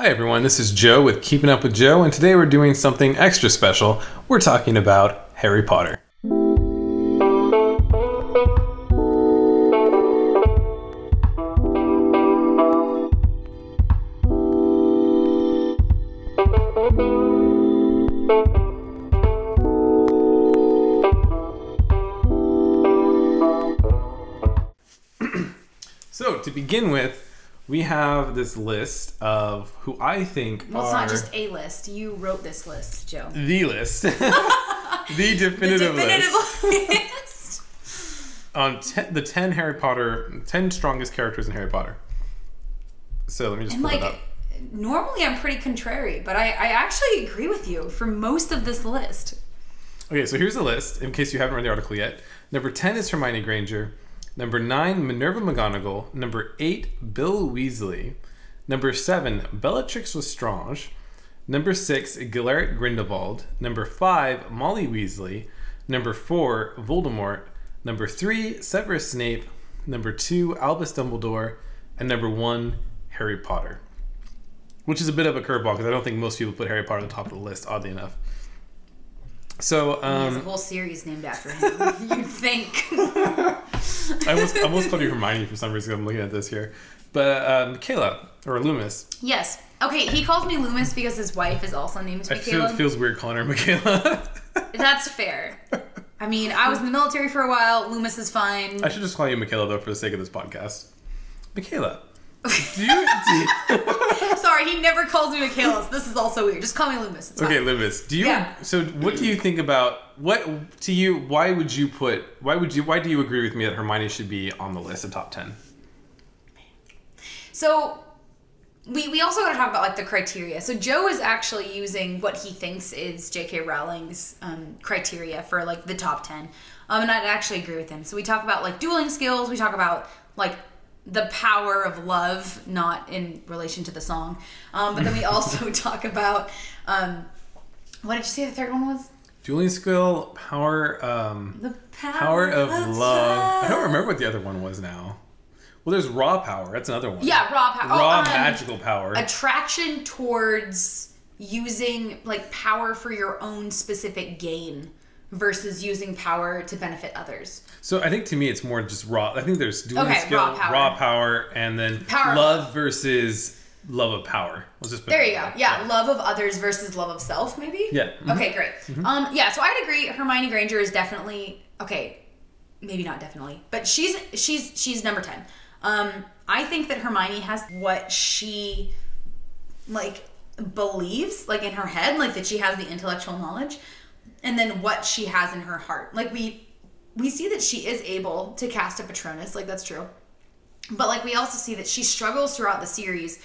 Hi everyone, this is Joe with Keeping Up with Joe, and today we're doing something extra special. We're talking about Harry Potter. so, to begin with, we have this list of who I think Well, it's not just a list. You wrote this list, Joe. the list, the definitive, list list. on ten, the ten Harry Potter, ten strongest characters in Harry Potter. So let me just and pull like, it up. normally I'm pretty contrary, but I, I actually agree with you for most of this list. Okay, so here's the list in case you haven't read the article yet. Number 10 is Hermione Granger. Number 9, Minerva McGonagall. Number 8, Bill Weasley. Number 7, Bellatrix Lestrange. Number 6, Gellert Grindelwald. Number 5, Molly Weasley. Number 4, Voldemort. Number 3, Severus Snape. Number 2, Albus Dumbledore. And number 1, Harry Potter. Which is a bit of a curveball because I don't think most people put Harry Potter at the top of the list, oddly enough. So, He has a um, whole series named after him. You'd think. I almost, I almost called you Hermione for some reason. I'm looking at this here, but uh, Michaela or Loomis. yes. Okay, he calls me Loomis because his wife is also named I feel Michaela. it feels weird calling her Michaela. That's fair. I mean, I was in the military for a while. Loomis is fine. I should just call you Michaela though, for the sake of this podcast. Michaela, do you? do you- Sorry, he never calls me Michaela. So this is also weird. Just call me Loomis. It's okay, fine. Loomis. Do you? Yeah. So, what do you think about what to you? Why would you put? Why would you? Why do you agree with me that Hermione should be on the list of top ten? So we, we also got to talk about like the criteria. So Joe is actually using what he thinks is J.K. Rowling's um, criteria for like the top ten, um, and I'd actually agree with him. So we talk about like dueling skills. We talk about like the power of love, not in relation to the song, um, but then we also talk about um, what did you say the third one was? Dueling skill, power, um, The power, power of love. I don't remember what the other one was now. Well, there's raw power. That's another one. Yeah, raw power. Raw Oh, um, magical power. attraction towards using like power for your own specific gain versus using power to benefit others. So I think to me it's more just raw. I think there's dueling Okay, skill, raw power. raw power, and then Power love versus love of power. Let's just put There you go. way. Yeah, love of others versus love of self, maybe. Yeah. Mhm. Okay, great. Um, yeah, so I'd agree. Hermione Granger is definitely okay. Maybe not definitely, but she's she's she's number ten. Um, I think that Hermione has what she like believes, like in her head, like that she has the intellectual knowledge, and then what she has in her heart. Like we we see that she is able to cast a Patronus, like that's true. But like we also see that she struggles throughout the series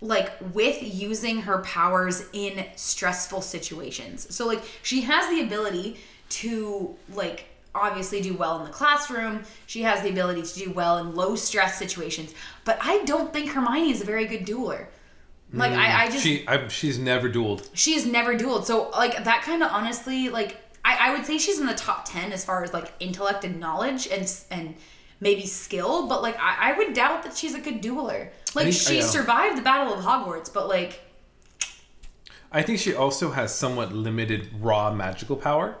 like with using her powers in stressful situations. So like she has the ability to like obviously do well in the classroom. She has the ability to do well in low stress situations. But I don't think Hermione is a very good dueler. Like I, I mm, just She, I, she's never dueled. she has never dueled. So like that kind of honestly like I, I would say she's in the top ten as far as like intellect and knowledge and and maybe skill, but like I, I would doubt that she's a good dueler. Like think- she survived the Battle of Hogwarts, but like I think she also has somewhat limited raw magical power.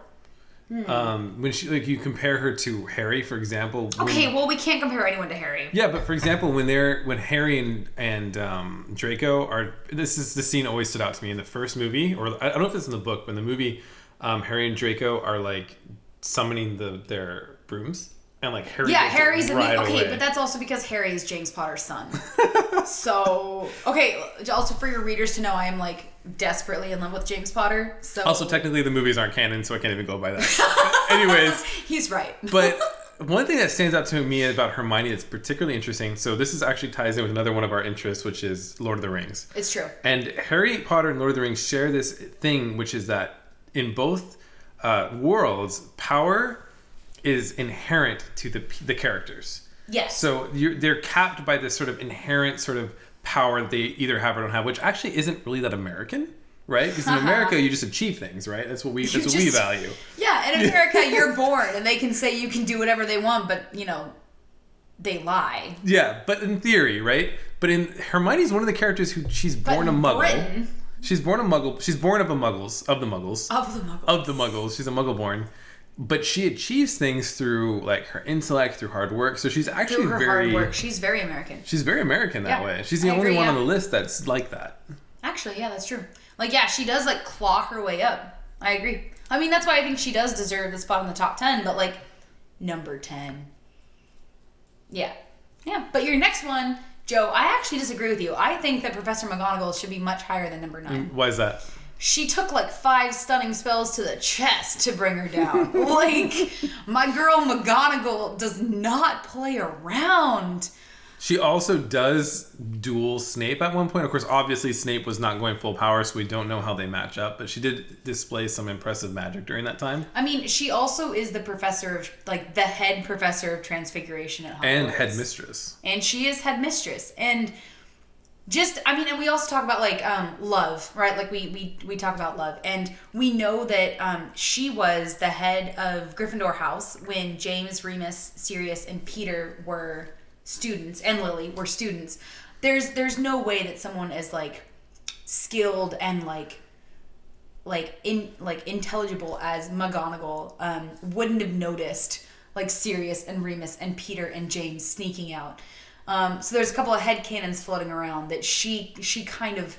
Hmm. Um, when she like you compare her to Harry, for example. when- okay, well we can't compare anyone to Harry. Yeah, but for example, when they're when Harry and and um, Draco are this is the scene always stood out to me in the first movie, or I don't know if it's in the book, but in the movie, um, Harry and Draco are like summoning the their brooms, and like Harry. Yeah, gets it Harry's right in the, okay, away. but that's also because Harry is James Potter's son. so okay, also for your readers to know, I am like desperately in love with James Potter. So also technically the movies aren't canon, so I can't even go by that. Anyways, he's right. but one thing that stands out to me about Hermione that's particularly interesting. So this is actually ties in with another one of our interests, which is Lord of the Rings. it's true. And Harry Potter and Lord of the Rings share this thing, which is that in both uh, worlds, power is inherent to the the characters. Yes. So you're, they're capped by this sort of inherent sort of power that they either have or don't have, which actually isn't really that American, right? Because in America, you just achieve things, right? That's what we that's what we value. Yeah, in America, you're born, and they can say you can do whatever they want, but you know, they lie. Yeah, but in theory, right? But in Hermione's one of the characters who she's born a Muggle. Britain- She's born a Muggle. She's born of a Muggles of the Muggles Of the Muggles. of the Muggles. She's a Muggle born. But she achieves things through like her intellect, through hard work. So she's actually Through her very hard work. She's very American. she's very American that Yeah, way. She's the I only agree, one on the list that's like that. Actually, yeah, that's true. Like, yeah, she does like claw her way up. I agree. I mean, that's why I think she does deserve the spot in the top ten. But like, number ten. Yeah, yeah. But your next one, Joe, I actually disagree with you. I think that Professor McGonagall should be much higher than number nine. Why is that? She took like five stunning spells to the chest to bring her down. like, my girl McGonagall does not play around. She also does duel Snape at one point. Of course, obviously Snape was not going full power, so we don't know how they match up. But she did display some impressive magic during that time, I mean, she also is the professor of like the head professor of transfiguration at Hogwarts. and headmistress. and she is headmistress and just i mean and we also talk about like um love right like we we we talk about love and we know that um she was the head of gryffindor house when james remus sirius and peter were students and lily were students there's there's no way that someone as like skilled and like like in like intelligible as McGonagall um, wouldn't have noticed like Sirius and Remus and Peter and James sneaking out. Um, so there's a couple of head canons floating around that she she kind of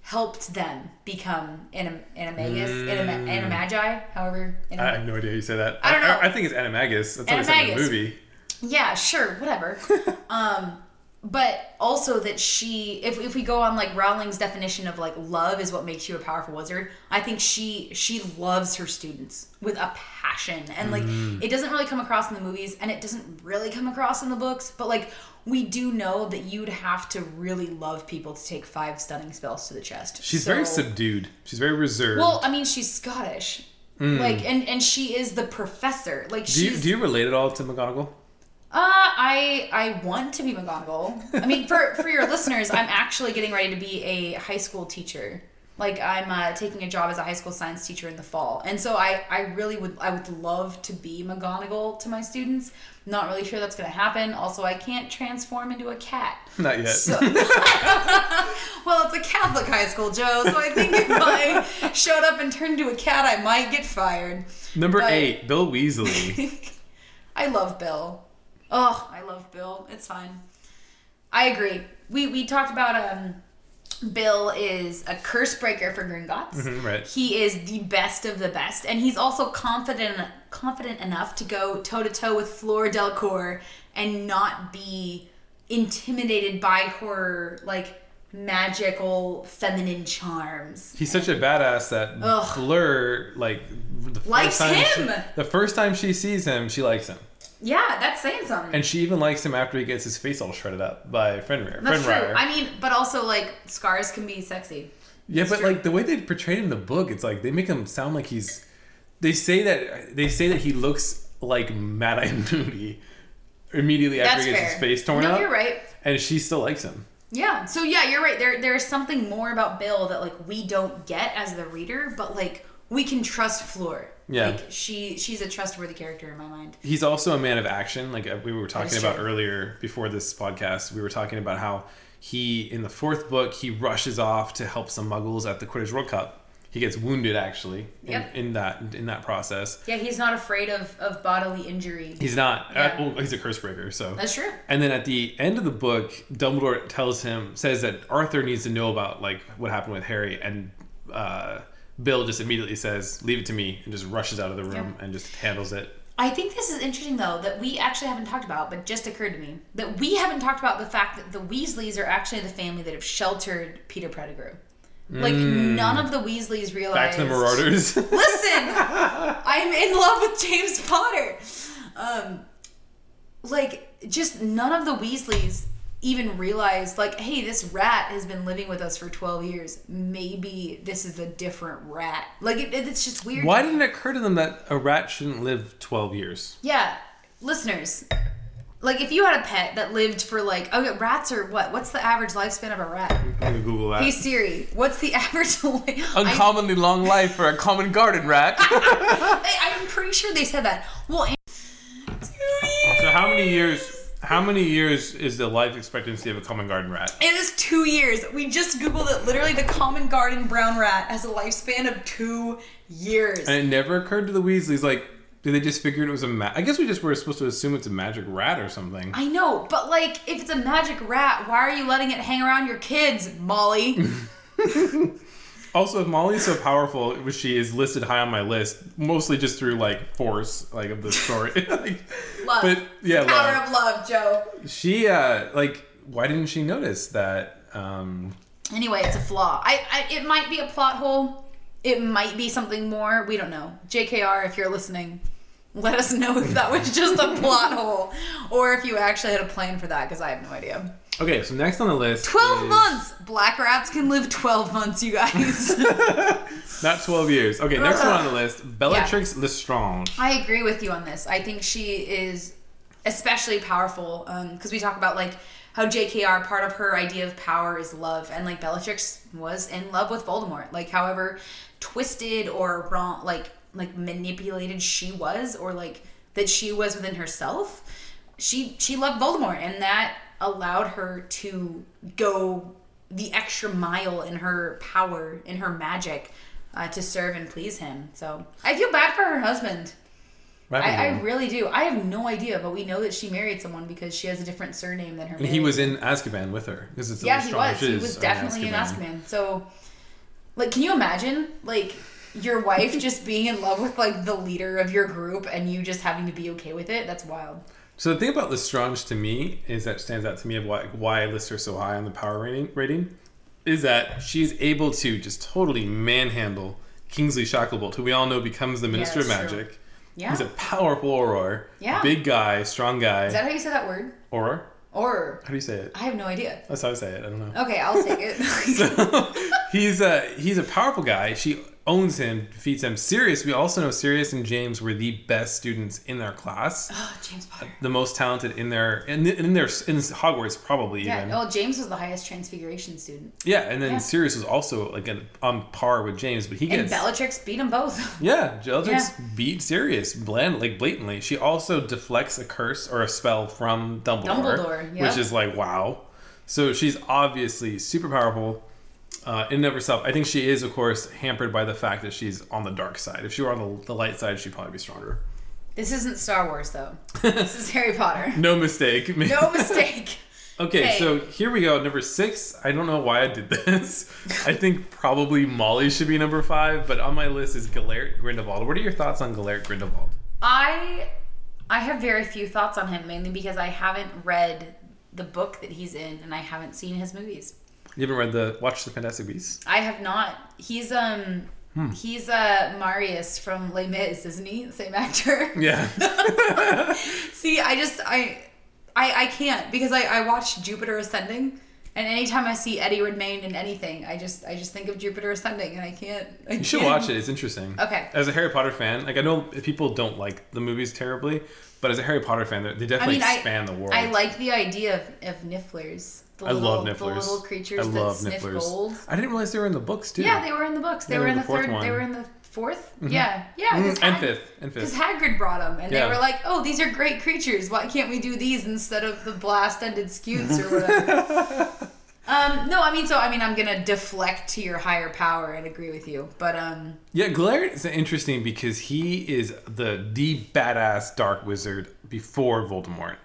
helped them become anim- animagus, anim- animagi, however. anim- I have no idea how you say that. I don't know. I, think it's Animagus. That's what I said in the movie. Yeah, sure, whatever. um, but also that she, if, if we go on like Rowling's definition of like love is what makes you a powerful wizard, I think she she loves her students with a passion, and like Mm. it doesn't really come across in the movies, and it doesn't really come across in the books, but like we do know that you'd have to really love people to take five stunning spells to the chest. She's So- very subdued. She's very reserved. well. I mean, she's Scottish. Like and and she is the professor. Like do you do you relate at all to McGonagall? Uh, I I want to be McGonagall. I mean, for for your listeners, I'm actually getting ready to be a high school teacher. Like I'm uh, taking a job as a high school science teacher in the fall, and so I I really would I would love to be McGonagall to my students. Not really sure that's gonna happen. Also, I can't transform into a cat. Not yet. So- well, it's a Catholic high school, Joe. So I think if I showed up and turned into a cat, I might get fired. Number but- eight, Bill Weasley. I love Bill. Oh, I love Bill. It's fine. I agree. We we talked about um Bill is a curse breaker for Gringotts. Mhm, right. He is the best of the best, and he's also confident confident enough to go toe to toe with Fleur Delacour and not be intimidated by her like magical feminine charms. He's such a badass that Ugh. Fleur, like the first Likes time she- him! the first time she sees him, she likes him, Yeah, that's saying something. and she even likes him after he gets his face all shredded up by Fenrir. that's true. I mean, but also like scars can be sexy. Yeah, but true. like the way they portray him in the book, it's like they make him sound like he's. They say that they say that he looks like Mad Eye Moody immediately after That's he gets fair. his face torn no, out, you're right. and she still likes him. Yeah. So yeah, you're right. There there's something more about Bill that like we don't get as the reader, but like we can trust Fleur. Yeah. Like she she's a trustworthy character in my mind. He's also a man of action. Like uh, we were talking about true. earlier before this podcast, we were talking about how he in the fourth book he rushes off to help some Muggles at the Quidditch World Cup. He gets wounded actually in, Yep. in that in that process. Yeah, he's not afraid of, of bodily injury. He's not. Yeah. Uh, well, he's a curse breaker, so That's true. And then at the end of the book, Dumbledore tells him, says that Arthur needs to know about like what happened with Harry, and uh, Bill just immediately says, "Leave it to me," and just rushes out of the room and just handles it. I think this is interesting though that we actually haven't talked about, but just occurred to me that we haven't talked about the fact that the Weasleys are actually the family that have sheltered Peter Pettigrew. Like none of the Weasleys realized. Back to the Marauders. Listen, I'm in love with James Potter. Um, like, just none of the Weasleys even realized, like, hey, this rat has been living with us for 12 years. Maybe this is a different rat. Like, it, it's just weird. Why didn't it occur to them that a rat shouldn't live twelve years? Yeah, listeners. Like, if you had a pet that lived for, like, okay, rats are what? What's the average lifespan of a rat? I'm gonna Google that. Hey Siri, what's the average? li- I- Uncommonly long life for a common garden rat. I, I'm pretty sure they said that. Well, so how many years? How many years is the life expectancy of a common garden rat? It is two years. We just googled it. Literally, the common garden brown rat has a lifespan of two years. And it never occurred to the Weasleys, like, did they just figure it was a ma- I guess we just were supposed to assume it's a magic rat or something. I know, but like, if it's a magic rat, why are you letting it hang around your kids, Molly? Also, if Molly's so powerful, which she is listed high on my list, mostly just through like force, like of the story. like, love. But yeah, Power love. of love, Joe. She uh like why didn't she notice that um Anyway, it's a flaw. I, I it might be a plot hole. It might be something more. We don't know. JKR, if you're listening, let us know if that was just a plot hole or if you actually had a plan for that because I have no idea. Okay, so next on the list 12 is- months! Black rats can live 12 months, you guys. Not 12 years. Okay, next one on the list, Bellatrix Lestrange. I agree with you on this. I think she is especially powerful um, because we talk about like how JKR part of her idea of power is love, and like Bellatrix was in love with Voldemort. Like, however twisted or wrong, like like manipulated she was, or like that she was within herself, she she loved Voldemort, and that allowed her to go the extra mile in her power, in her magic. Uh, to serve and please him. So I feel bad for her husband. Right I, I really do. I have no idea, but we know that she married someone because she has a different surname than her. And he was in Azkaban with her. Yeah, he was. He was definitely in Azkaban. So, like, can you imagine, like, your wife just being in love with like the leader of your group and you just having to be okay with it? That's wild. So the thing about Lestrange to me is that stands out to me of why why I list her so high on the power rating rating is that she's able to just totally manhandle Kingsley Shacklebolt, who we all know becomes the Minister of that's true. Magic. Yeah. He's a powerful Auror. Yeah. Big guy, strong guy. Is that how you say that word? Auror? Or How do you say it? I have no idea. That's how I say it. I don't know. Okay, I'll take it. he's a he's a powerful guy. She owns him, defeats him. Sirius, we also know Sirius and James were the best students in their class, oh, James Potter. the most talented in their in, in their in Hogwarts probably Yeah. even. Oh, James was the highest transfiguration student, Yeah, and then Yeah. Sirius was also like an, on par with James, but he gets and Bellatrix beat them both. yeah. Bellatrix Yeah. beat Sirius bland like blatantly. She also deflects a curse or a spell from Dumbledore, Dumbledore, yep. which is like wow. So she's obviously super powerful. Uh, in and of herself, I think she is, of course, hampered by the fact that she's on the dark side. If she were on the, the light side, she'd probably be stronger. This isn't Star Wars though. this is Harry Potter. No mistake. No mistake. Okay, Okay. so here we go. Number six. I don't know why I did this. I think probably Molly should be number five, but on my list is Gellert Grindelwald. What are your thoughts on Gellert Grindelwald? I I have very few thoughts on him mainly because I haven't read the book that he's in and I haven't seen his movies. You haven't read the Watch the Fantastic Beasts? I have not. He's um Hmm. he's uh Marius from Les Mis, isn't he? Same actor. Yeah. See, I just I I I can't because I I watched Jupiter Ascending and anytime I see Eddie Redmayne in anything, I just I just think of Jupiter Ascending and I can't I You should can't. watch it. It's interesting. Okay. As a Harry Potter fan, like I know people don't like the movies terribly, but as a Harry Potter fan, they they I definitely mean, I, the world. I like the idea of, of nifflers. The I little, love Nifflers. The little creatures I that love sniff Nifflers. gold. I didn't realize they were in the books too. Yeah, they were in the books. They, They were were in the the fourth third. one. They were in the 4th Yeah, yeah. Mm, 'cause and Hag- fifth, and fifth. Because fifth. Hagrid brought them, and Yeah. they were like, "Oh, these are great creatures. Why can't we do these instead of the blast-ended scutes or whatever?" um, no, I mean, so I mean, I'm gonna deflect to your higher power and agree with you, but um, Yeah, Gellert is interesting because he is the the badass dark wizard before Voldemort.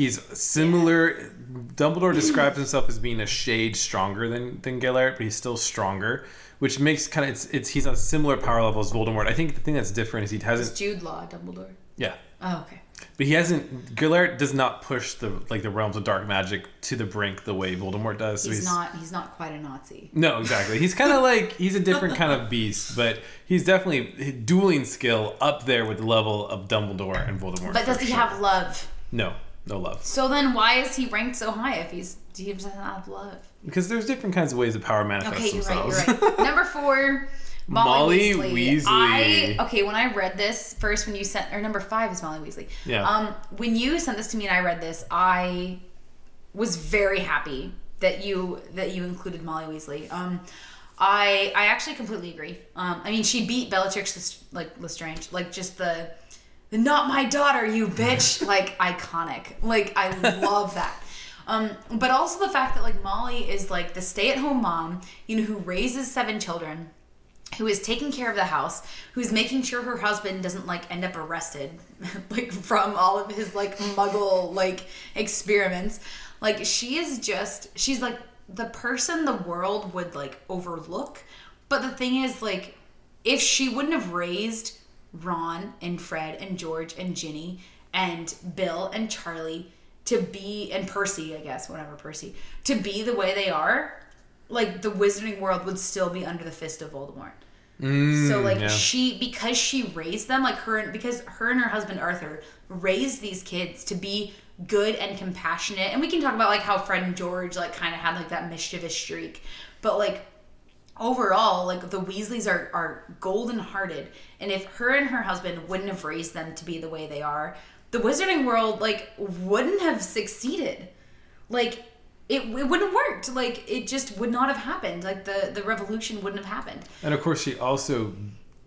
He's similar. Dumbledore describes himself as being a shade stronger than than Gellert, but he's still stronger, which makes kind of it's, it's he's on a similar power level as Voldemort. I think the thing that's different is he it's hasn't Jude Law, Dumbledore. yeah, Oh, okay. but he hasn't. Galert does not push the like the realms of dark magic to the brink the way Voldemort does. So He's not. He's not quite a Nazi. No, exactly. He's kind of like he's a different kind of beast, but he's definitely dueling skill up there with the level of Dumbledore and Voldemort. But does he sure. have love? no, no love? So then, why is he ranked so high if he's he doesn't have love? Because there's different kinds of ways that power manifests Okay, you're right. You're right. Number four, Molly Molly, Weasley. Weasley. I okay when I read this first when you sent or number five is Molly Weasley. Yeah. Um, when you sent this to me and I read this, I was very happy that you that you included Molly Weasley. Um, I I actually completely agree. Um, I mean she beat Bellatrix like Lestrange, like just the not my daughter, you bitch. like iconic. Like I love that. Um, but also the fact that like Molly is like the stay-at-home mom, you know, who raises seven children, who is taking care of the house, who's making sure her husband doesn't like end up arrested, like from all of his like muggle like experiments. Like she is just she's like the person the world would like overlook. But the thing is like if she wouldn't have raised Ron and Fred and George and Ginny and Bill and Charlie to be and Percy, I guess, whatever Percy, to be the way they are, like the wizarding world would still be under the fist of Voldemort. so mm, like yeah. she because she raised them like her and because her and her husband Arthur raised these kids to be good and compassionate and we can talk about like how Fred and George like kind of had like that mischievous streak but like overall like the Weasleys are are golden hearted and if her and her husband wouldn't have raised them to be the way they are the wizarding world like wouldn't have succeeded like it, it wouldn't have worked like it just would not have happened like the the revolution wouldn't have happened And of course, she also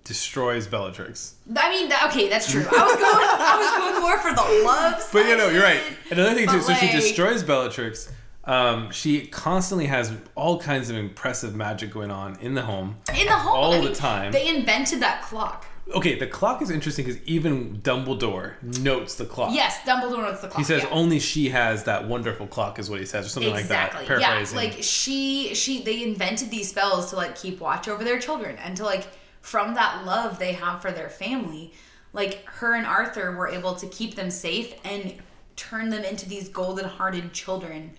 destroys Bellatrix. I mean, okay, that's true. I was going, I was going more for the love. But you know, you're right. Another thing too, But, so she like- destroys Bellatrix. Um, she constantly has all kinds of impressive magic going on in the home. in the home all I the mean, time. They invented that clock. Okay, the clock is interesting because even Dumbledore notes the clock. Yes, Dumbledore knows the clock. He says yeah. only she has that wonderful clock, is what he says, or something exactly. like that. yeah, like she, she, they invented these spells to like keep watch over their children and to like from that love they have for their family, like her and Arthur were able to keep them safe and turn them into these golden-hearted children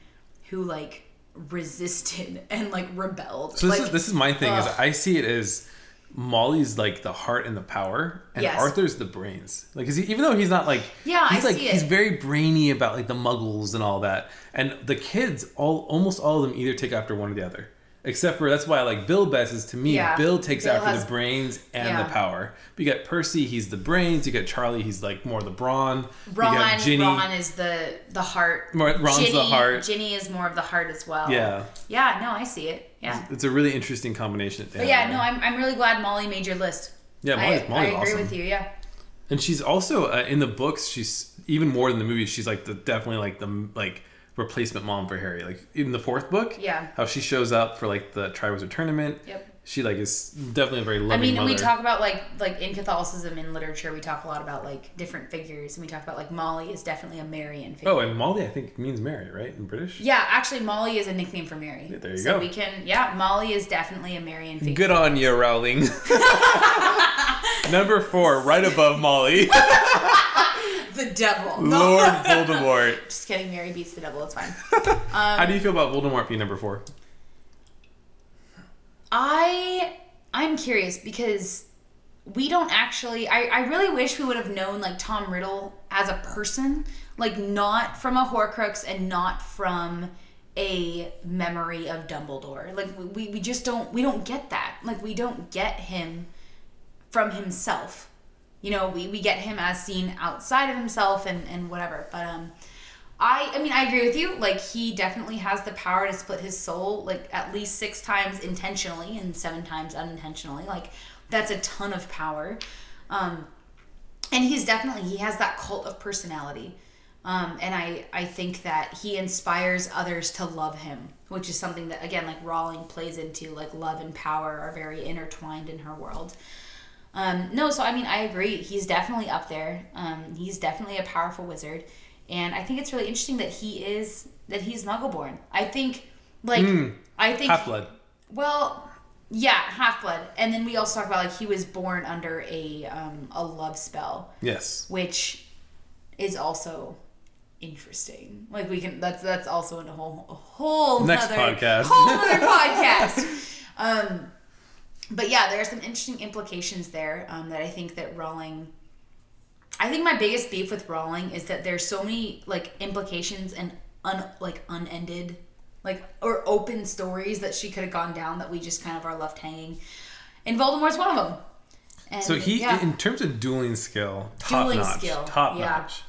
who like resisted and like rebelled. So this like, is this is my thing is. I see it as Molly's like the heart and the power, and Yes. Arthur's the brains. Like, he, even though he's not like Yeah, I he's like see it. he's very brainy about like the Muggles and all that, and the kids all almost all of them either take after one or the other. Except for that's why I like Bill best is to me. Yeah, Bill takes Bill after has- the brains and yeah. the power. But you got Percy, he's the brains. You got Charlie, he's like more the brawn. Ron, you got Ginny. Ron is the the heart. More- Ron's the heart. Ginny is more of the heart as well. Yeah. Yeah. No, I see it. Yeah. It's a really interesting combination. But yeah, no, I'm, I'm really glad Molly made your list. Yeah, Molly's, I, Molly's I agree awesome. with you. Yeah. And she's also uh, in the books. She's even more than the movies. She's like the definitely like the like replacement mom for Harry. Like in the fourth book, Yeah. how she shows up for like the Triwizard tournament. Yep. She like is definitely a very loving. I mean, mother. we talk about like like in Catholicism in literature, we talk a lot about like different figures, and we talk about like Molly is definitely a Marian figure. oh, and Molly I think means Mary, right? In British. Yeah, actually, Molly is a nickname for Mary. there you so go. we can, yeah, Molly is definitely a Marian figure. Good on you, Rowling. Number four, right above Molly, The devil. Lord Voldemort. Just kidding. Mary beats the devil. It's fine. How um, do you feel about Voldemort being number four? I I'm curious because we don't actually I, I really wish we would have known like Tom Riddle as a person, like not from a Horcrux and not from a memory of Dumbledore. Like we, we just don't we don't get that. Like we don't get him from himself. You know, we, we get him as seen outside of himself and, and whatever. But um I I mean I agree with you. Like he definitely has the power to split his soul like at least six times intentionally and seven times unintentionally. Like that's a ton of power. Um and he's definitely he has that cult of personality. Um, and I, I think that he inspires others to love him, which is something that again like Rowling plays into like love and power are very intertwined in her world. Um, no, so I mean, I agree. He's definitely up there. Um, he's definitely a powerful wizard, and I think it's really interesting that he is that he's Muggleborn. I think, like, I think Half blood. Well, yeah, half blood, and then we also talk about like he was born under a um, a love spell, Yes. which is also interesting. Like we can that's that's also in a whole a whole Next nother, podcast. whole other podcast. Um, but yeah, there are some interesting implications there um, that I think that Rowling. I think my biggest beef with Rowling is that there's so many like implications and un like unended like or open stories that she could have gone down that we just kind of are left hanging. And Voldemort's one of them. And So he, yeah. in terms of dueling skill, top Dueling notch. skill, Top yeah. notch.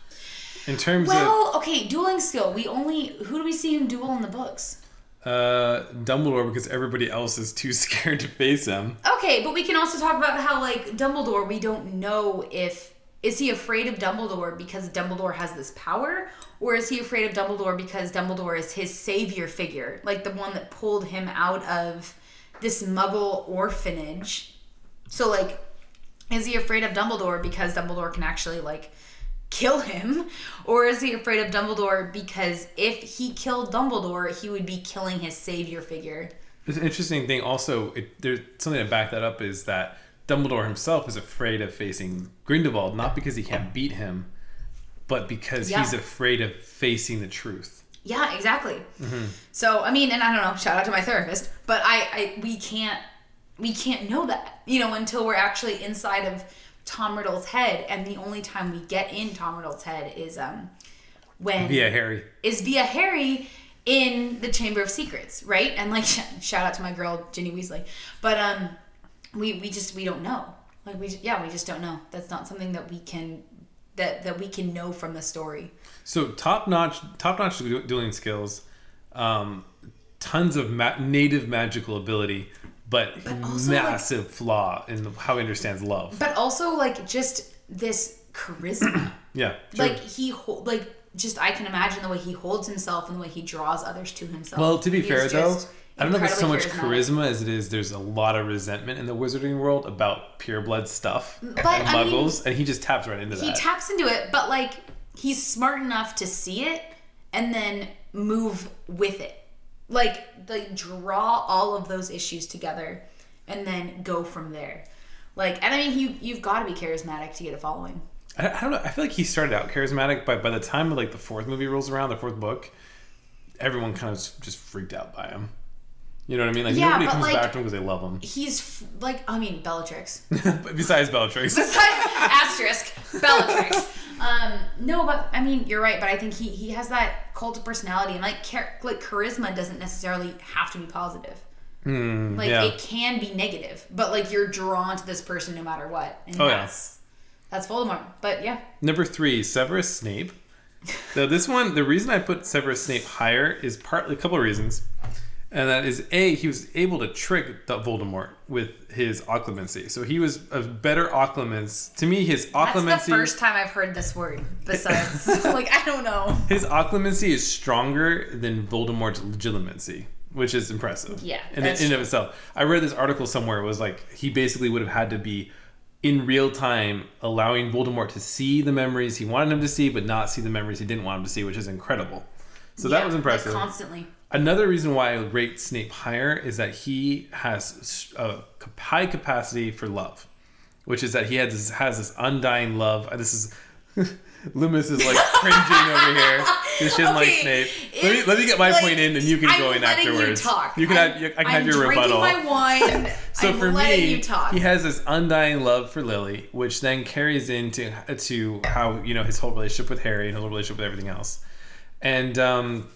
In terms of Well, okay, dueling skill. We only who do we see him duel in the books? Uh, Dumbledore, because everybody else is too scared to face him. Okay, but we can also talk about how like Dumbledore, we don't know if is he afraid of Dumbledore because Dumbledore has this power? Or is he afraid of Dumbledore because Dumbledore is his savior figure? Like the one that pulled him out of this muggle orphanage. So, like, is he afraid of Dumbledore because Dumbledore can actually, like, kill him? Or is he afraid of Dumbledore because if he killed Dumbledore, he would be killing his savior figure? It's an interesting thing. Also, it, there's something to back that up is that Dumbledore himself is afraid of facing Grindelwald, not because he can't beat him, but because Yeah. he's afraid of facing the truth. Yeah, exactly. Mm-hmm. So I mean, and I don't know. Shout out to my therapist, but I, I we can't we can't know that you know until we're actually inside of Tom Riddle's head, and the only time we get in Tom Riddle's head is um when Via Harry. is via Harry in the Chamber of Secrets, right? And like shout out to my girl Ginny Weasley, but um we we just we don't know. Like we yeah we just don't know. That's not something that we can that that we can know from the story. So top notch, top notch dueling skills, um, tons of ma- native magical ability, but, also, like- massive flaw in how he understands love. But also like just this charisma. Yeah, sure. like he hold like just I can imagine the way he holds himself and the way he draws others to himself. Well, to be fair though, I don't know if it's so much charisma as it is. There's a lot of resentment in the wizarding world about pureblood stuff and But, I mean, muggles, and he just taps right into He that. He taps into it, but like he's smart enough to see it and then move with it. Like like draw all of those issues together and then go from there. Like and I mean you you've got to be charismatic to get a following. I, I don't know. I feel like he started out charismatic, but by the time like the fourth movie rolls around, the fourth book, everyone kind of just freaked out by him. You know what I mean? Like Yeah, nobody comes like- back to him because they love him. He's f- like I mean Bellatrix. Besides Bellatrix. asterisk Bellatrix. Um, no, but I mean, you're right. But I think he he has that cult of personality, and like char- like charisma doesn't necessarily have to be positive. like Hmm, yeah. it can be negative, but like you're drawn to this person no matter what, and Oh, yeah. that's that's Voldemort. But yeah, Number three, Severus Snape. Now, this one, the reason I put Severus Snape higher is partly a couple of reasons. And that is A, he was able to trick the Voldemort with his occlumency. So he was a better occlumens. To me, his occlumency. That's the first time I've heard this word. Besides, like I don't know. His occlumency is stronger than Voldemort's legilimency, which is impressive. Yeah, in, in and of itself. I read this article somewhere. It was like he basically would have had to be in real time allowing Voldemort to see the memories he wanted him to see, but not see the memories he didn't want him to see, which is incredible. So that Yeah, was like, impressive. constantly. Another reason why I rate Snape higher is that he has a high capacity for love, which is that he has this, has this undying love. This is Loomis is like cringing over here. 'cause She doesn't like Snape. Let me, let me get my like, point in, and you can I'm go in afterwards. You, talk. You can I'm- have you, I can I'm have your rebuttal. my wine. So I'm for me, talk. he has this undying love for Lily, which then carries into to how you know his whole relationship with Harry and his whole relationship with everything else, and um,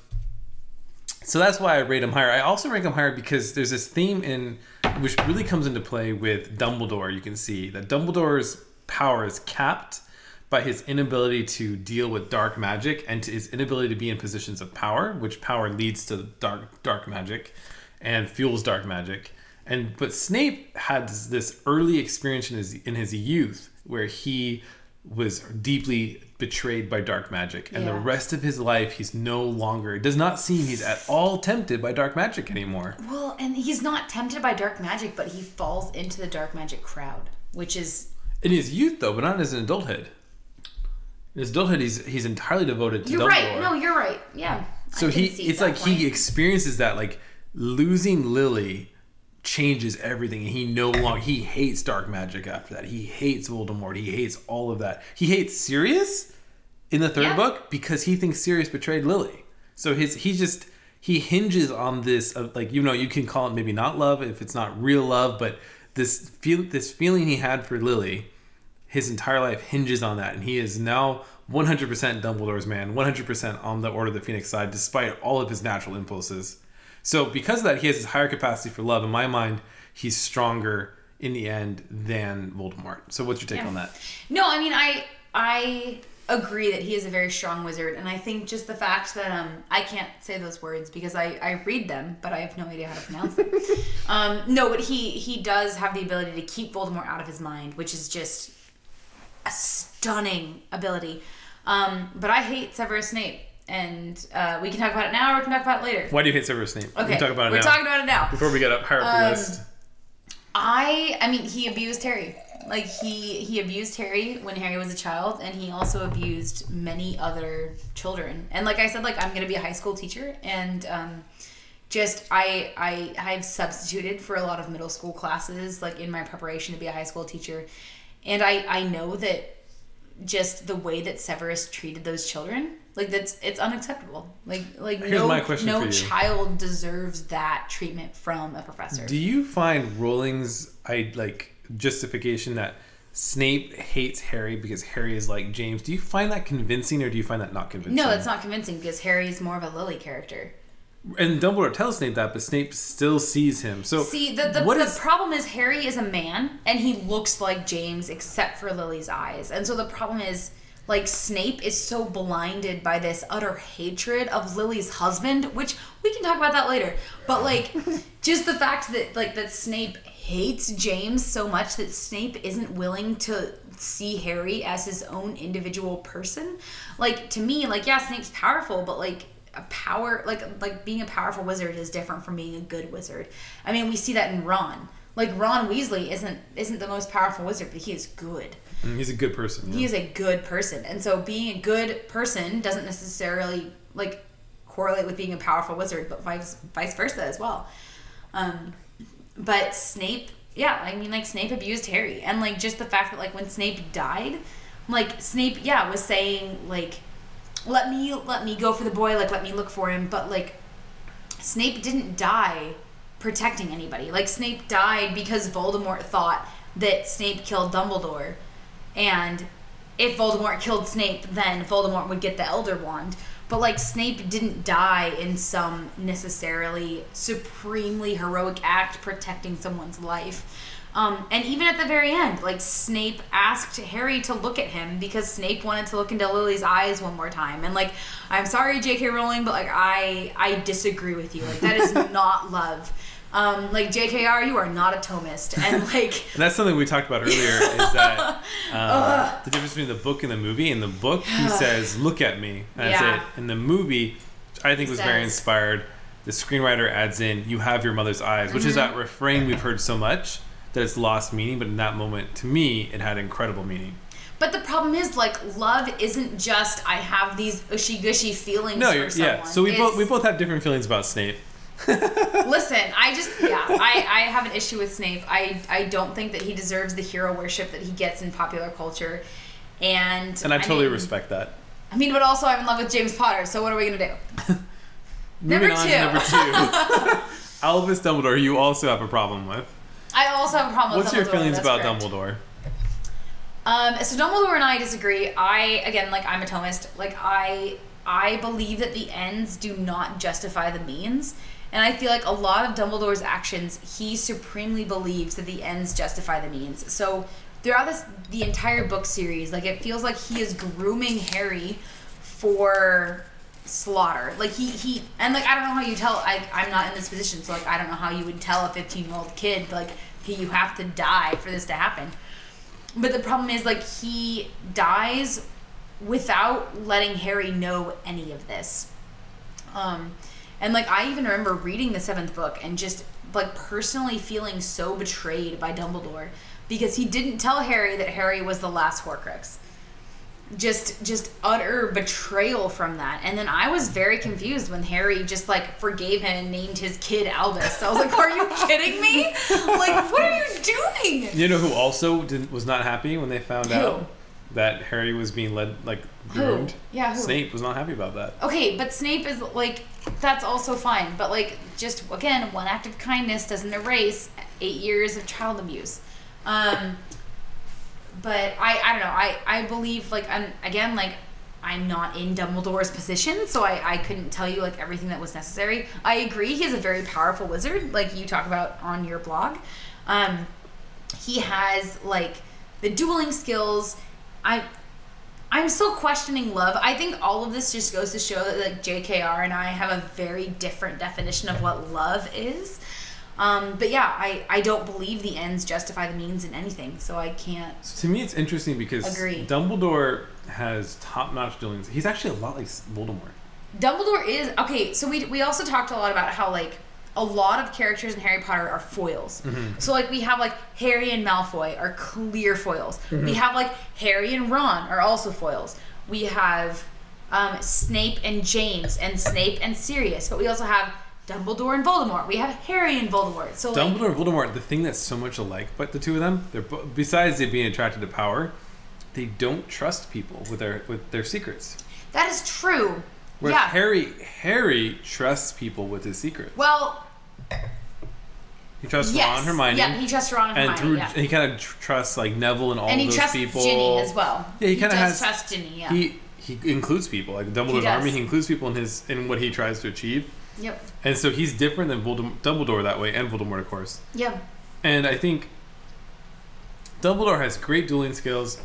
so that's why I rate him higher. I also rank him higher because there's this theme in which really comes into play with Dumbledore. You can see that Dumbledore's power is capped by his inability to deal with dark magic and his inability to be in positions of power, which power leads to dark dark magic and fuels dark magic. And but Snape had this early experience in his in his youth where he was deeply betrayed by dark magic and the rest of his life he's no longer it does not seem he's at all tempted by dark magic anymore Well, and he's not tempted by dark magic, but he falls into the dark magic crowd, which is in his youth though but not as an adulthood in his adulthood he's he's entirely devoted to you're Dumbledore. right. No, you're right. Yeah. so he it's like he experiences that like losing lily changes everything and he no longer he hates dark magic after that. He hates voldemort. He hates all of that. He hates sirius in the third Yeah. book because he thinks sirius betrayed lily. So his he just he hinges on this of like you know you can call it maybe not love if it's not real love but this feel this feeling he had for lily his entire life hinges on that and he is now 100% dumbledore's man 100% on the order of the phoenix side despite all of his natural impulses so because of that he has this higher capacity for love in my mind he's stronger in the end than voldemort so what's your take Yeah. on that No, I mean I I agree that he is a very strong wizard, and I think just the fact that um I can't say those words because I I read them, but I have no idea how to pronounce them. um, no, but he he does have the ability to keep Voldemort out of his mind, which is just a stunning ability. Um, but I hate Severus Snape, and uh, we can talk about it now, or we can talk about it later. Why do you hate Severus Snape? Okay, We can talk about it we're now. talking about it now. Before we get up higher up Um, the list. I I mean he abused Harry. Like he he abused Harry when Harry was a child and he also abused many other children. And like I said like I'm going to be a high school teacher and um just I I I've substituted for a lot of middle school classes like in my preparation to be a high school teacher. And I I know that just the way that Severus treated those children, like that's it's unacceptable. Like like Here's no no child deserves that treatment from a professor. Do you find Rowling's I like justification that Snape hates Harry because Harry is like James? Do you find that convincing or do you find that not convincing? No, it's not convincing because Harry is more of a Lily character. And Dumbledore tells Snape that, but Snape still sees him. So See, the the, the is- problem is Harry is a man and he looks like James except for Lily's eyes. And so the problem is like Snape is so blinded by this utter hatred of Lily's husband, which we can talk about that later. But like just the fact that like that Snape hates James so much that Snape isn't willing to see Harry as his own individual person. Like to me, like yeah, Snape's powerful, but like a power like like being a powerful wizard is different from being a good wizard. I mean, we see that in Ron. Like Ron Weasley isn't isn't the most powerful wizard, but he is good. Mm, he's a good person. He is a good person. And so being a good person doesn't necessarily like correlate with being a powerful wizard, but vice vice versa as well. Um but Snape, yeah, I mean like Snape abused Harry and like just the fact that like when Snape died, like Snape, yeah, was saying like let me let me go for the boy, like let me look for him, but like Snape didn't die protecting anybody. Like Snape died because Voldemort thought that Snape killed Dumbledore. And if Voldemort killed Snape, then Voldemort would get the Elder Wand. But like Snape didn't die in some necessarily supremely heroic act protecting someone's life. Um, and even at the very end, like Snape asked Harry to look at him because Snape wanted to look into Lily's eyes one more time. And like, I'm sorry, J.K. Rowling, but like I I disagree with you. Like that is not love. Um, like J.K.R., you are not a Thomist, and like And that's something we talked about earlier is that uh, the difference between the book and the movie. In the book, he says, Look at me. And that's Yeah. it. In the movie, which I think was very inspired, the screenwriter adds in, You have your mother's eyes, which is Mm-hmm. that refrain we've heard so much that it's lost meaning. But in that moment, to me, it had incredible meaning. But the problem is, like, love isn't just I have these ushy gushy feelings No, for you're, someone. yeah. So we It's- both we both have different feelings about Snape. listen. I just yeah, I, I have an issue with Snape. I I don't think that he deserves the hero worship that he gets in popular culture, and And I totally mean, respect that. I mean, but also I'm in love with James Potter. So what are we gonna do? Number on two. number two. Albus Dumbledore, you also have a problem with. I also have a problem with What's your feelings that's about correct. Dumbledore? Um, so Dumbledore and I disagree. I again, like I'm a Thomist. Like I, I believe that the ends do not justify the means, and I feel like a lot of Dumbledore's actions, he supremely believes that the ends justify the means. So throughout this, the entire book series, like it feels like he is grooming Harry for slaughter. Like he he and like I don't know how you tell. I I'm not in this position, so like I don't know how you would tell a 15 year old kid like hey, you have to die for this to happen. But the problem is, like, he dies without letting Harry know any of this. Um, and like, I even remember reading the seventh book and just like personally feeling so betrayed by Dumbledore because he didn't tell Harry that Harry was the last Horcrux. Just, just utter betrayal from that. And then I was very confused when Harry just like forgave him and named his kid Albus. I was like, "Are you kidding me? Like, what are you doing?" You know who also didn't, was not happy when they found Who? out that Harry was being led like groomed? Yeah, who? Snape was not happy about that. Okay, but Snape is like that's also fine. But like just again, one act of kindness doesn't erase eight years of child abuse. Um but I I don't know. I I believe like I'm again like I'm not in Dumbledore's position, so I, I couldn't tell you like everything that was necessary. I agree he's a very powerful wizard, like you talk about on your blog. Um he has like the dueling skills. I I'm still questioning love. I think all of this just goes to show that like JKR and I have a very different definition of what love is. Um, but yeah, I, I don't believe the ends justify the means in anything, so I can't. To me, it's interesting because Agree. Dumbledore has top-notch dueling. He's actually a lot like Voldemort. Dumbledore is okay. So we we also talked a lot about how like a lot of characters in Harry Potter are foils. So like we have like Harry and Malfoy are clear foils. We have like Harry and Ron are also foils. We have um, Snape and James and Snape and Sirius, but we also have Dumbledore and Voldemort. We have Harry and Voldemort. So like, Dumbledore and Voldemort, the thing that's so much alike but the two of them, they're besides they being attracted to power, they don't trust people with their with their secrets. that is true. Where yeah. Harry Harry trusts people with his secrets. well, He trusts yes. Ron, Hermione, Yeah, he trusts Ron and, and Hermione. through yeah. and he kind of trusts like Neville and all and he those trusts people. Ginny as well. Yeah, he kinda has- trust Ginny. Yeah. He he includes people like Dumbledore's army. He includes people in his in what he tries to achieve, yep. and so he's different than Voldem- Dumbledore that way, and Voldemort of course. Yep. And I think Dumbledore has great dueling skills,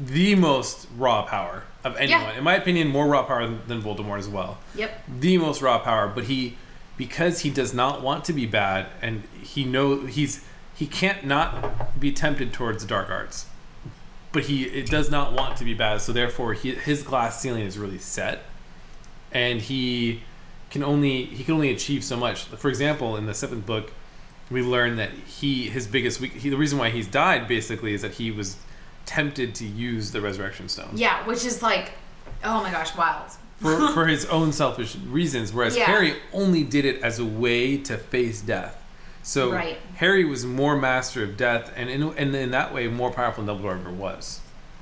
the most raw power of anyone. Yeah. In my opinion, more raw power than, than Voldemort as well. Yep. The most raw power, but he because he does not want to be bad and he know he's he can't not be tempted towards dark arts. But he it does not want to be bad, so therefore he, his glass ceiling is really set. And he can only he can only achieve so much. For example, in the seventh book, we learn that he his biggest weak he, the reason why he's died basically is that he was tempted to use the resurrection stone Yeah, which is like, oh my gosh, wild. For, for his own selfish reasons whereas Yeah. harry only did it as a way to face death so Right. harry was more master of death and in, and in that way more powerful than dumbledore ever was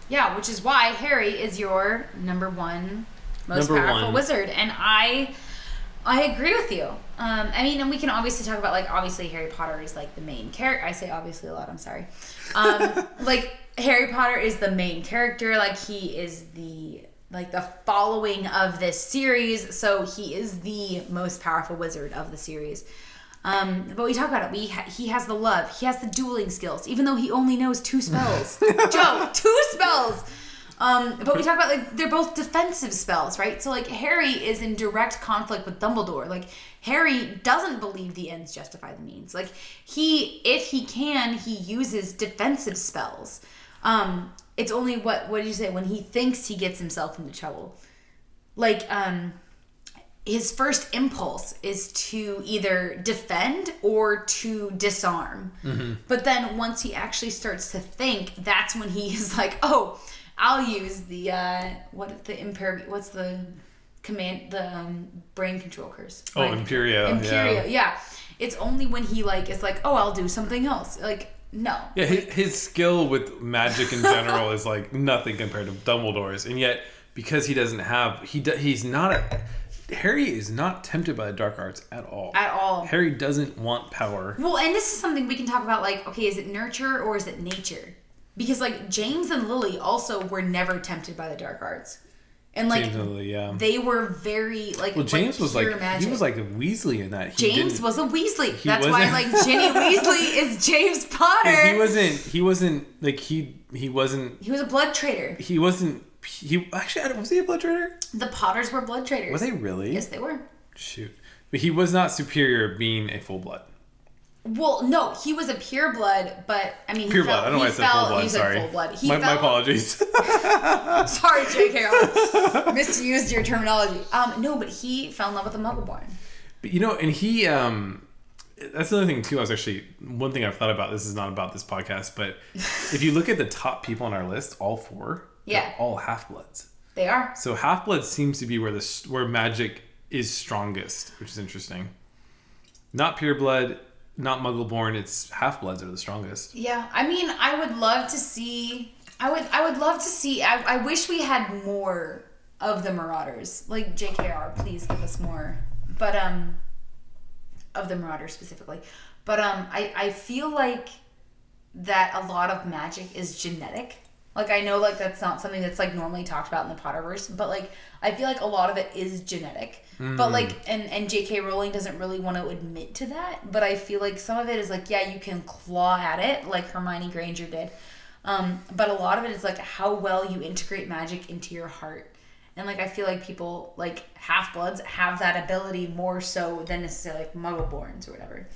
Yeah, which is why Harry is your number one most Number powerful one. wizard, and I, I agree with you. Um, I mean, and we can obviously talk about like obviously Harry Potter is like the main character. I say obviously a lot. I'm sorry. Um, like Harry Potter is the main character. Like he is the like the following of this series, so he is the most powerful wizard of the series. Um, but we talk about it. We ha- he has the love. He has the dueling skills, even though he only knows two spells. Joe, two spells. Um, but we talk about like they're both defensive spells, right? So like Harry is in direct conflict with Dumbledore. Like Harry doesn't believe the ends justify the means. Like he, if he can, he uses defensive spells. Um, it's only what what did you say when he thinks he gets himself into trouble. Like um, his first impulse is to either defend or to disarm. But then once he actually starts to think, that's when he is like, "Oh, I'll use the uh, what the impair what's the command the um, brain control curse." Oh. Imperio, Imperio, yeah. yeah. It's only when he like is like, "Oh, I'll do something else." Like, no. yeah his, his skill with magic in general is like nothing compared to dumbledore's and yet because he doesn't have he do, he's not a harry is not tempted by the dark arts at all At all. harry doesn't want power Well, and this is something we can talk about. Like, okay, is it nurture or is it nature? Because like James and Lily also were never tempted by the dark arts, and like James Lily, yeah. they were very like. Well, James was like magic. he was like a Weasley in that. He James was a Weasley. That's why wasn't- like Ginny Weasley is James Potter. He wasn't. He wasn't like he. He wasn't. He was a blood traitor. He wasn't. He actually was he a blood traitor? The Potters were blood traitors. Were they really? Yes, they were. Shoot, but he was not superior being a full blood. Well, no, he was a pure blood, but I mean, he Pure fell, blood. I don't know why I said fell, full blood. Sorry. full blood. He my, my apologies. Sorry, J.K. I misused your terminology. Um, no, but he fell in love with a Muggleborn. But you know, and he um that's another thing too. I was actually one thing I've thought about. This is not about this podcast, but if you look at the top people on our list, all four, Yeah. all half bloods. They are. So half blood seems to be where the where magic is strongest, which is interesting. Not pure blood, not Muggleborn. It's half bloods are the strongest. Yeah, I mean, I would love to see. I would. I would love to see. I, I wish we had more of the Marauders. Like JKR, please give us more. But um, of the Marauders specifically. But um, I I feel like that a lot of magic is genetic. Like I know like that's not something that's like normally talked about in the Potterverse, but like I feel like a lot of it is genetic. But like and and J.K. Rowling doesn't really want to admit to that, but I feel like some of it is like yeah, you can claw at it like Hermione Granger did. Um, but a lot of it is like how well you integrate magic into your heart. And like I feel like people like half bloods have that ability more so than necessarily like muggleborns or whatever.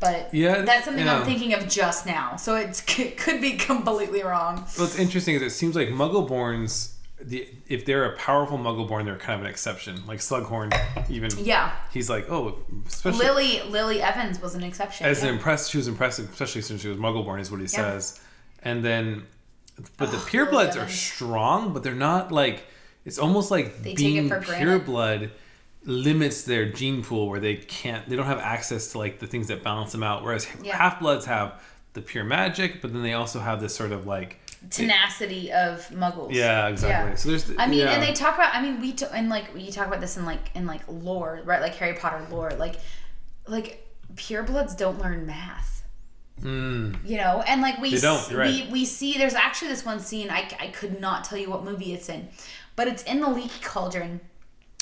But Yeah, that's something yeah. I'm thinking of just now. So it's, it could be completely wrong. What's interesting is it seems like Muggleborns, the if they're a powerful Muggleborn, they're kind of an exception. Like Slughorn, even Yeah. he's like, oh, especially Lily Lily Evans was an exception. as yeah. an impressed, she was impressive, especially since she was Muggleborn, is what he Yeah. says. And then, but the oh, purebloods are strong, but they're not like. It's almost like They take being it for granted. pureblood limits their gene pool where they can't. They don't have access to like the things that balance them out. Whereas Yeah. half bloods have the pure magic, but then they also have this sort of like. tenacity of muggles. Yeah, exactly. Yeah. So there's. I mean, yeah. and they talk about. I mean, we t- and like you talk about this in like in like lore, right? Like Harry Potter lore, like like purebloods don't learn math. Mm. You know, and like we They don't, s- right. we we see there's actually this one scene I I could not tell you what movie it's in, but it's in the Leaky Cauldron,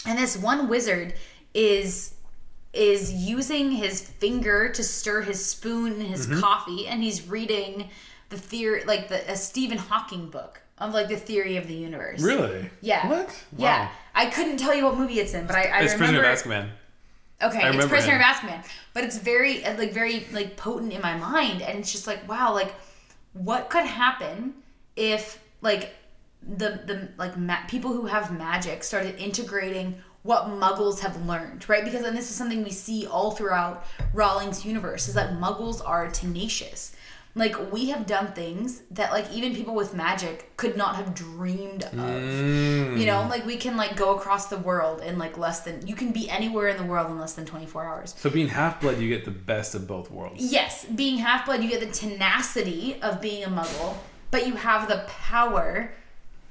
and this one wizard is is using his finger to stir his spoon in his Mm-hmm. coffee, and he's reading the theory like the a Stephen Hawking book of like the theory of the universe. Really? Yeah. What? Yeah. I couldn't tell you what movie it's in, but I, I It's remember. Prisoner of Azkaban. Okay, it's Prisoner him. of Azkaban, but it's very uh, like very like potent in my mind, and it's just like wow, like what could happen if like the the like ma- people who have magic started integrating what muggles have learned right because and this is something we see all throughout Rowling's universe is that muggles are tenacious like we have done things that like even people with magic could not have dreamed of Mm. you know like we can like go across the world in like less than you can be anywhere in the world in less than 24 hours So being half blood, you get the best of both worlds. yes being half blood you get the tenacity of being a muggle but you have the power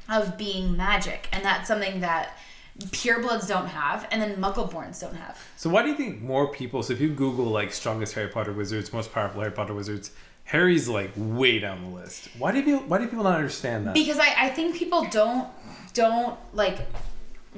of being magic and that's something that purebloods don't have and then muggleborns don't have So why do you think more people? So if you Google like strongest Harry Potter wizards, most powerful Harry Potter wizards, Harry's like way down the list. Why do people? Why do people not understand that? because I, I think people don't don't like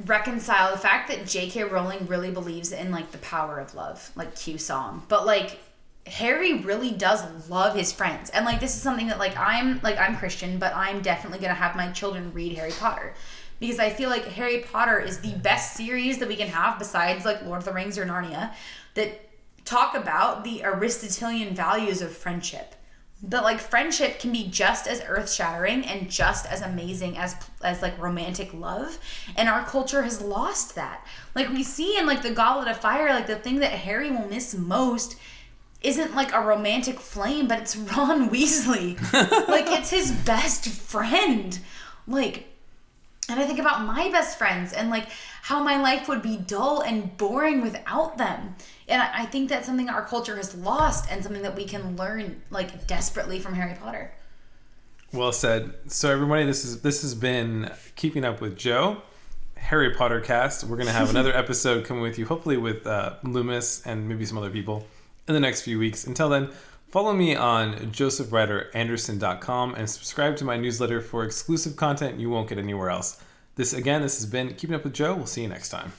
reconcile the fact that J.K. Rowling really believes in like the power of love, like Q song, but like Harry really does love his friends, and like this is something that like I'm like I'm Christian, but I'm definitely gonna have my children read Harry Potter. Because I feel like Harry Potter is the best series that we can have besides like Lord of the Rings or Narnia that talk about the Aristotelian values of friendship. That like friendship can be just as earth-shattering and just as amazing as as like romantic love. And our culture has lost that. Like we see in like the goblet of fire like the thing that harry will miss most isn't like a romantic flame but it's ron weasley like it's his best friend like and I think about my best friends and like how my life would be dull and boring without them. And I think that's something our culture has lost and something that we can learn like desperately from Harry Potter. well said. So everybody, this is this has been keeping up with Joe. Harry Potter cast. We're gonna have another episode coming with you, hopefully with uh, Loomis and maybe some other people in the next few weeks. Until then, follow me on josephwriteranderson.com and subscribe to my newsletter for exclusive content you won't get anywhere else. This again, this has been Keeping Up with Joe. We'll see you next time.